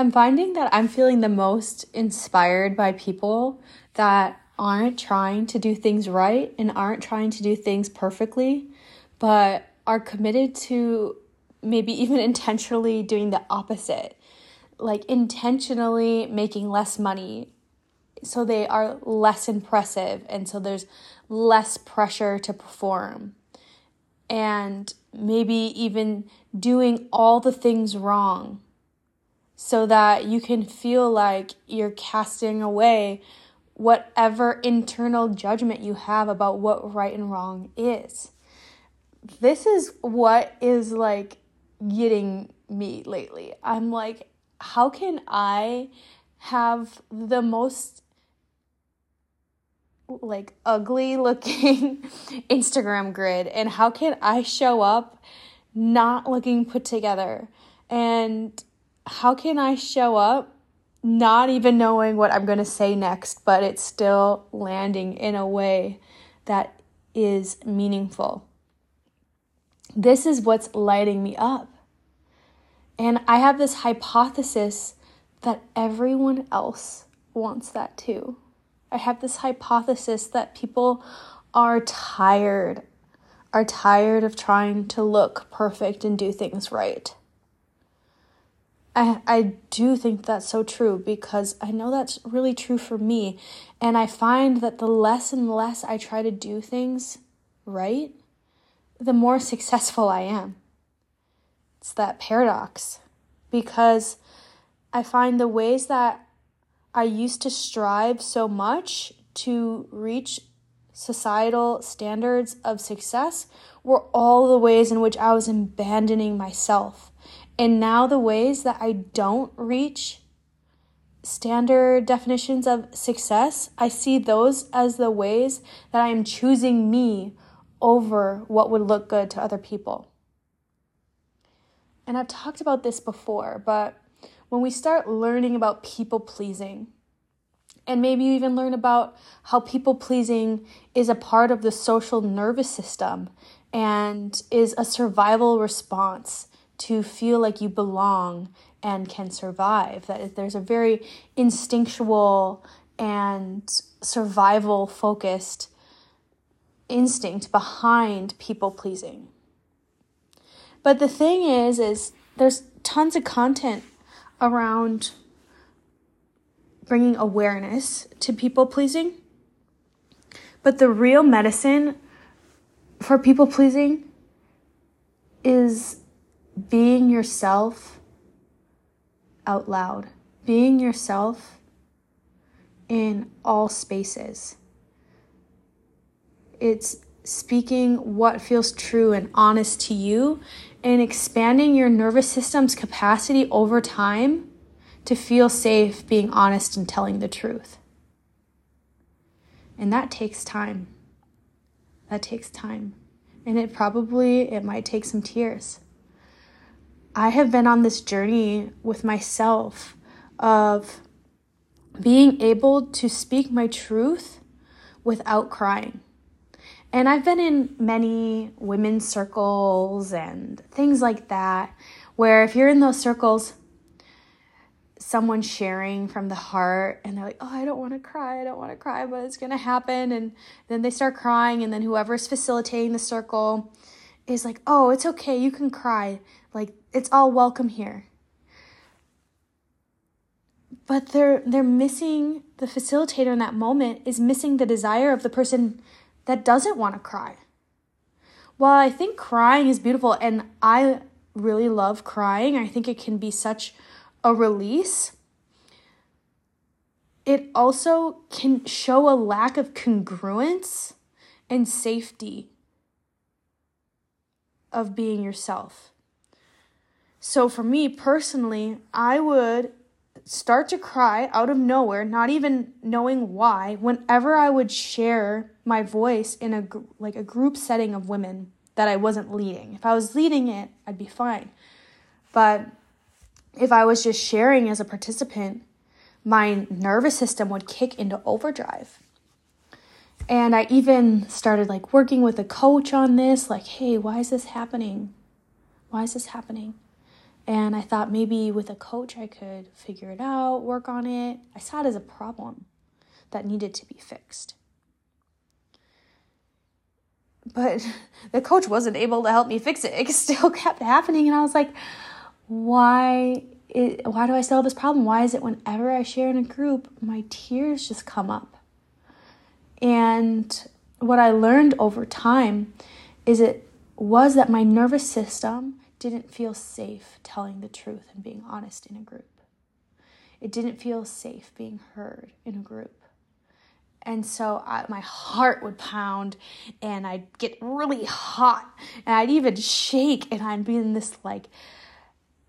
I'm finding that I'm feeling the most inspired by people that aren't trying to do things right and aren't trying to do things perfectly, but are committed to maybe even intentionally doing the opposite, like intentionally making less money. So they are less impressive and so there's less pressure to perform. And maybe even doing all the things wrong so that you can feel like you're casting away whatever internal judgment you have about what right and wrong is. This is what is like getting me lately. I'm like, how can I have the most like ugly looking Instagram grid and how can I show up not looking put together? And how can I show up not even knowing what I'm going to say next, but it's still landing in a way that is meaningful? This is what's lighting me up. And I have this hypothesis that everyone else wants that too. I have this hypothesis that people are tired, are tired of trying to look perfect and do things right. I, I do think that's so true because I know that's really true for me. And I find that the less and less I try to do things right, the more successful I am. It's that paradox because I find the ways that I used to strive so much to reach societal standards of success were all the ways in which I was abandoning myself. And now the ways that I don't reach standard definitions of success, I see those as the ways that I am choosing me over what would look good to other people. And I've talked about this before, but when we start learning about people pleasing, and maybe you even learn about how people pleasing is a part of the social nervous system and is a survival response to feel like you belong and can survive. That there's a very instinctual and survival focused instinct behind people pleasing. But the thing is is there's tons of content around bringing awareness to people pleasing. But the real medicine for people pleasing is being yourself out loud, being yourself in all spaces. It's speaking what feels true and honest to you and expanding your nervous system's capacity over time to feel safe being honest and telling the truth. And that takes time. That takes time. And it probably it might take some tears. I have been on this journey with myself of being able to speak my truth without crying. And I've been in many women's circles and things like that, where if you're in those circles, someone sharing from the heart and they're like, oh, I don't want to cry, I don't want to cry, but it's going to happen. And then they start crying, and then whoever's facilitating the circle is like, oh, it's okay, you can cry. Like, it's all welcome here. But they're they're missing the facilitator in that moment is missing the desire of the person that doesn't want to cry. While I think crying is beautiful and I really love crying, I think it can be such a release. It also can show a lack of congruence and safety of being yourself. So, for me personally, I would start to cry out of nowhere, not even knowing why, whenever I would share my voice in a like a group setting of women that I wasn't leading. If I was leading it, I'd be fine. But if I was just sharing as a participant, my nervous system would kick into overdrive. And I even started like working with a coach on this, like, hey, why is this happening? Why is this happening? And I thought maybe with a coach I could figure it out, work on it. I saw it as a problem that needed to be fixed. But the coach wasn't able to help me fix it. It still kept happening. And I was like, why it, why do I still have this problem? Why is it whenever I share in a group, my tears just come up? And what I learned over time is it was that my nervous system didn't feel safe telling the truth and being honest in a group. It didn't feel safe being heard in a group. And so I, my heart would pound and I'd get really hot and I'd even shake and I'd be in this like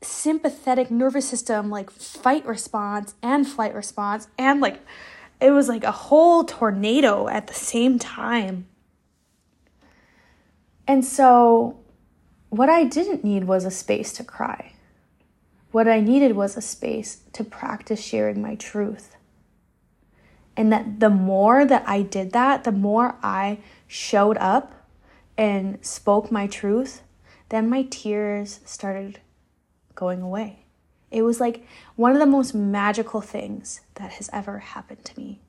sympathetic nervous system, like fight response and flight response. And like it was like a whole tornado at the same time. And so what I didn't need was a space to cry. What I needed was a space to practice sharing my truth and that the more that I did that, the more I showed up and spoke my truth, then my tears started going away. It was like one of the most magical things that has ever happened to me.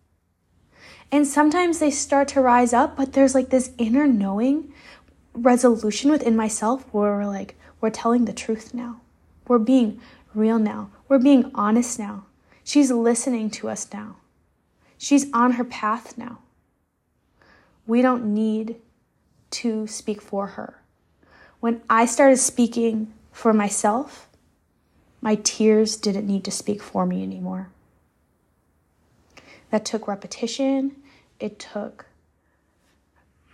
And sometimes they start to rise up, but there's like this inner knowing resolution within myself where we're like, we're telling the truth now. We're being real now. We're being honest now. She's listening to us now. She's on her path now. We don't need to speak for her. When I started speaking for myself, my tears didn't need to speak for me anymore. That took repetition, it took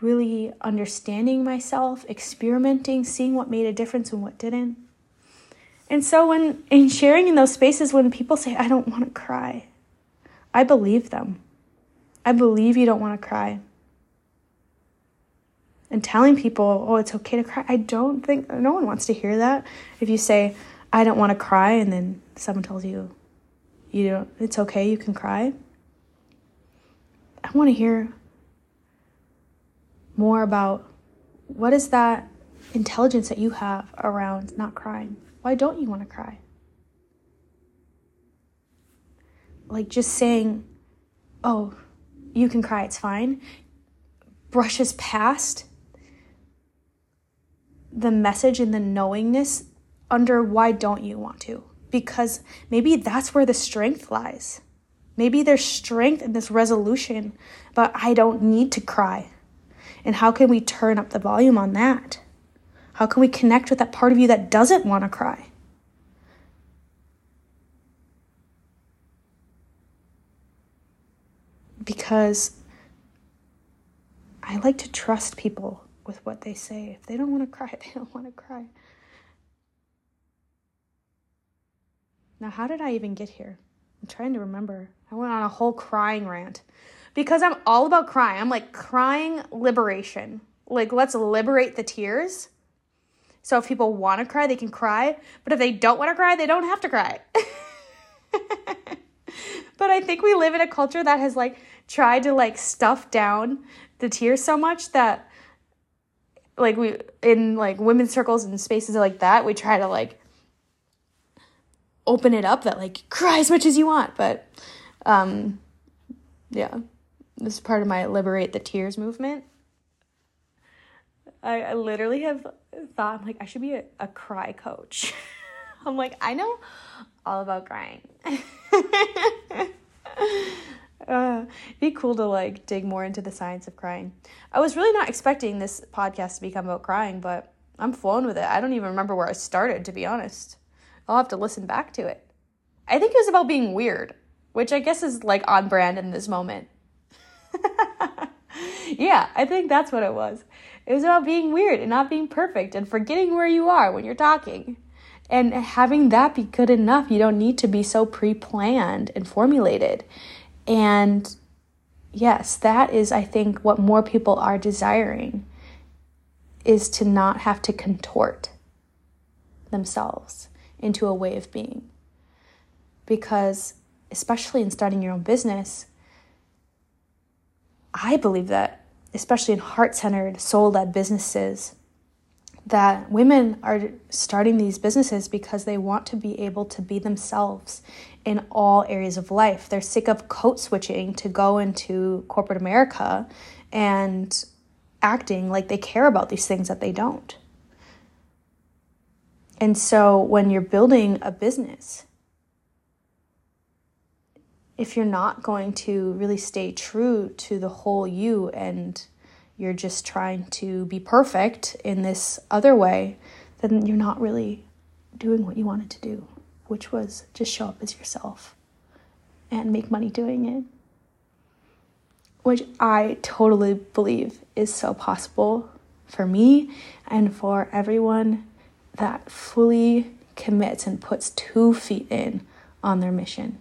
really understanding myself, experimenting, seeing what made a difference and what didn't. And so when in sharing in those spaces when people say I don't want to cry, I believe them. I believe you don't want to cry. And telling people, oh, it's okay to cry, I don't think, no one wants to hear that. If you say, I don't want to cry, and then someone tells you, you don't, it's okay, you can cry. I want to hear more about what is that intelligence that you have around not crying? Why don't you want to cry? like just saying, oh, you can cry, it's fine, brushes past the message and the knowingness under why don't you want to? Because maybe that's where the strength lies. Maybe there's strength in this resolution, but I don't need to cry. And how can we turn up the volume on that? How can we connect with that part of you that doesn't want to cry? because I like to trust people with what they say. If they don't want to cry, they don't want to cry. Now, how did I even get here? I'm trying to remember. I went on a whole crying rant because I'm all about crying. I'm like crying liberation. Like, let's liberate the tears. So if people want to cry, they can cry. But if they don't want to cry, they don't have to cry. but I think we live in a culture that has like tried to like stuff down the tears so much that like we in like women's circles and spaces like that we try to like open it up that like cry as much as you want but um yeah this is part of my liberate the tears movement i, I literally have thought I'm like i should be a, a cry coach i'm like i know all about crying Uh, be cool to like dig more into the science of crying. I was really not expecting this podcast to become about crying, but I'm flowing with it. I don't even remember where I started, to be honest. I'll have to listen back to it. I think it was about being weird, which I guess is like on brand in this moment. yeah, I think that's what it was. It was about being weird and not being perfect and forgetting where you are when you're talking. And having that be good enough, you don't need to be so pre planned and formulated. And yes, that is, I think, what more people are desiring is to not have to contort themselves into a way of being. Because, especially in starting your own business, I believe that, especially in heart centered, soul led businesses, that women are starting these businesses because they want to be able to be themselves in all areas of life. They're sick of code switching to go into corporate America and acting like they care about these things that they don't. And so when you're building a business, if you're not going to really stay true to the whole you and you're just trying to be perfect in this other way, then you're not really doing what you wanted to do, which was just show up as yourself and make money doing it. Which I totally believe is so possible for me and for everyone that fully commits and puts two feet in on their mission.